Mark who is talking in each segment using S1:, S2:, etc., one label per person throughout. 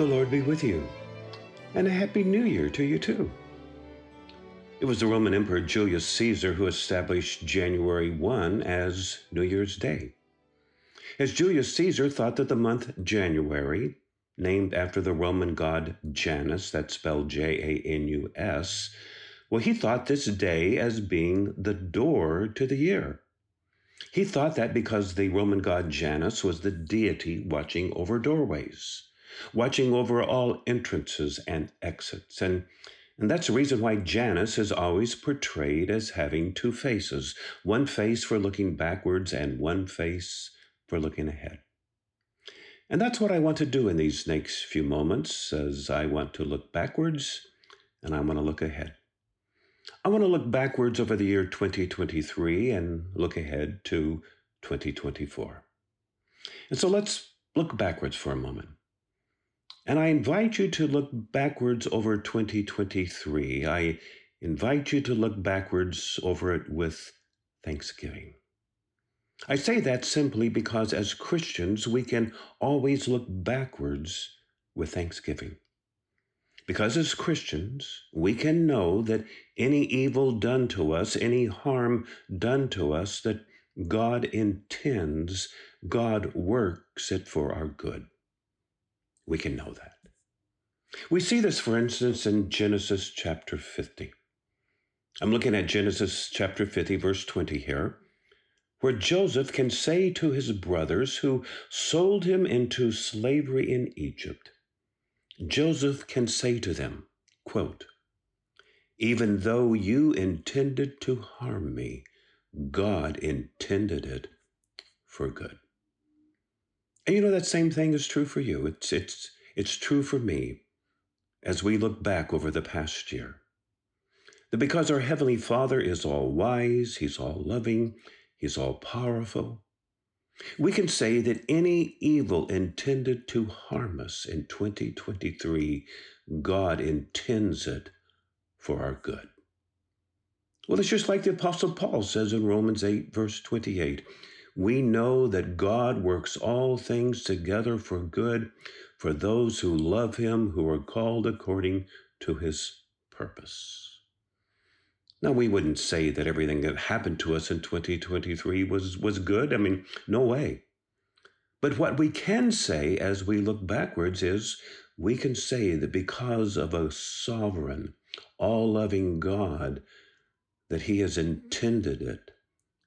S1: The Lord be with you, and a happy new year to you too. It was the Roman Emperor Julius Caesar who established January 1 as New Year's Day. As Julius Caesar thought that the month January, named after the Roman god Janus, that's spelled J A N U S, well, he thought this day as being the door to the year. He thought that because the Roman god Janus was the deity watching over doorways watching over all entrances and exits. And, and that's the reason why Janus is always portrayed as having two faces one face for looking backwards and one face for looking ahead. And that's what I want to do in these next few moments as I want to look backwards and I want to look ahead. I want to look backwards over the year 2023 and look ahead to 2024. And so let's look backwards for a moment. And I invite you to look backwards over 2023. I invite you to look backwards over it with thanksgiving. I say that simply because as Christians, we can always look backwards with thanksgiving. Because as Christians, we can know that any evil done to us, any harm done to us, that God intends, God works it for our good we can know that. We see this, for instance, in Genesis chapter 50. I'm looking at Genesis chapter 50, verse 20 here, where Joseph can say to his brothers who sold him into slavery in Egypt, Joseph can say to them, quote, Even though you intended to harm me, God intended it for good. And you know that same thing is true for you. It's it's it's true for me as we look back over the past year. That because our heavenly Father is all wise, he's all loving, he's all powerful, we can say that any evil intended to harm us in 2023, God intends it for our good. Well, it's just like the Apostle Paul says in Romans 8, verse 28 we know that God works all things together for good for those who love him, who are called according to his purpose. Now, we wouldn't say that everything that happened to us in 2023 was, was good. I mean, no way. But what we can say as we look backwards is we can say that because of a sovereign, all loving God, that He has intended it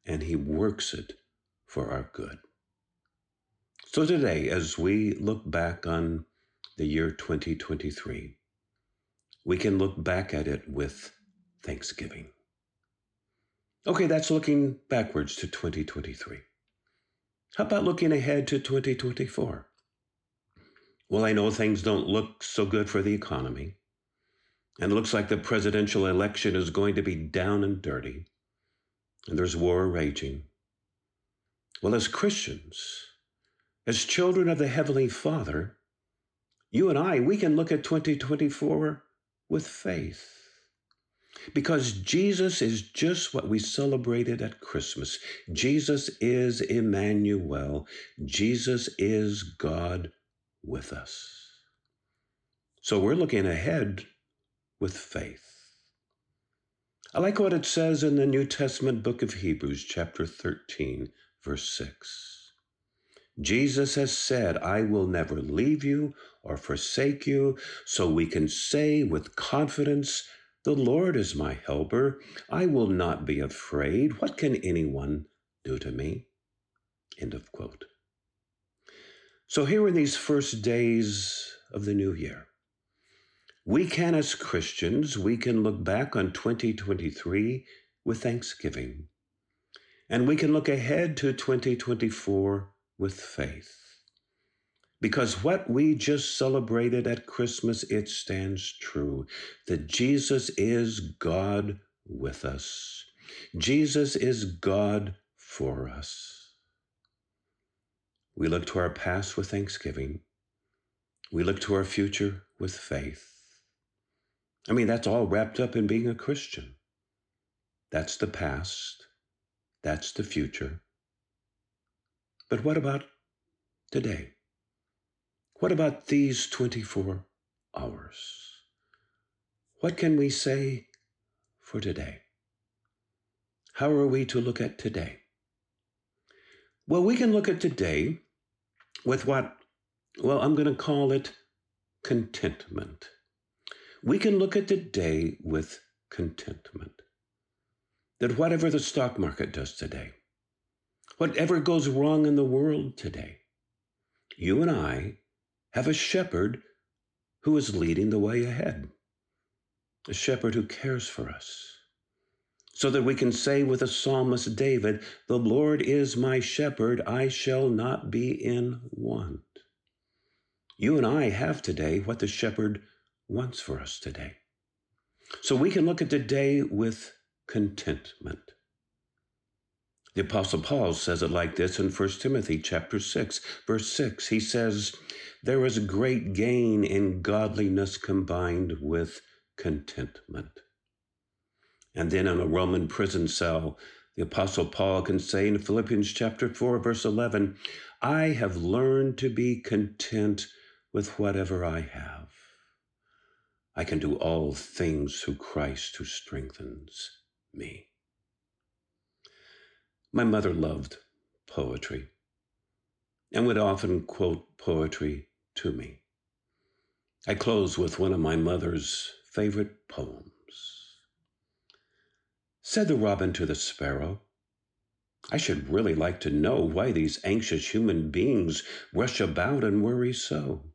S1: and He works it for our good. So today, as we look back on the year 2023, we can look back at it with thanksgiving. Okay, that's looking backwards to 2023. How about looking ahead to 2024? Well, I know things don't look so good for the economy, and it looks like the presidential election is going to be down and dirty, and there's war raging. Well, as Christians, as children of the Heavenly Father, you and I, we can look at 2024 with faith. Because Jesus is just what we celebrated at Christmas. Jesus is Emmanuel. Jesus is God with us. So we're looking ahead with faith. I like what it says in the New Testament book of Hebrews, chapter 13, verse 6. Jesus has said, I will never leave you or forsake you, so we can say with confidence, The Lord is my helper. I will not be afraid. What can anyone do to me? End of quote. So, here in these first days of the new year, we can, as Christians, we can look back on 2023 with thanksgiving and we can look ahead to 2024 with faith. Because what we just celebrated at Christmas, it stands true that Jesus is God with us. Jesus is God for us. We look to our past with thanksgiving. We look to our future with faith. I mean, that's all wrapped up in being a Christian. That's the past. That's the future. But what about today? What about these 24 hours? What can we say for today? How are we to look at today? Well, we can look at today with what, well, I'm going to call it contentment. We can look at today with contentment. That whatever the stock market does today, whatever goes wrong in the world today, you and I have a shepherd who is leading the way ahead, a shepherd who cares for us, so that we can say with the psalmist David, The Lord is my shepherd, I shall not be in want. You and I have today what the shepherd wants for us today. So we can look at today with contentment. The apostle Paul says it like this in 1 Timothy chapter 6 verse 6. He says, "There is great gain in godliness combined with contentment." And then in a Roman prison cell, the apostle Paul can say in Philippians chapter 4 verse 11, "I have learned to be content with whatever I have. I can do all things through Christ who strengthens me." My mother loved poetry and would often quote poetry to me. I close with one of my mother's favorite poems. Said the robin to the sparrow, I should really like to know why these anxious human beings rush about and worry so.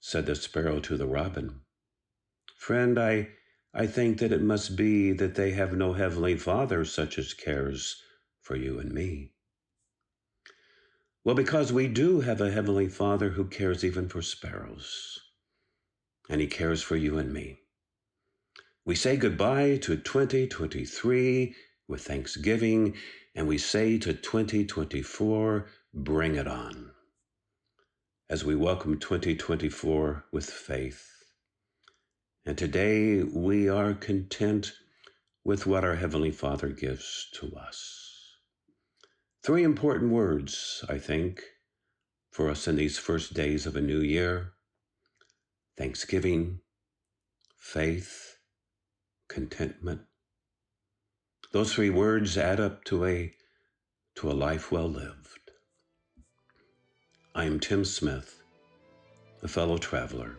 S1: Said the sparrow to the robin, Friend, I I think that it must be that they have no heavenly Father such as cares for you and me. Well, because we do have a heavenly Father who cares even for sparrows, and he cares for you and me. We say goodbye to 2023 with thanksgiving, and we say to 2024, bring it on. As we welcome 2024 with faith and today we are content with what our Heavenly Father gives to us. Three important words, I think, for us in these first days of a new year thanksgiving, faith, contentment. Those three words add up to a, to a life well lived. I am Tim Smith, a fellow traveler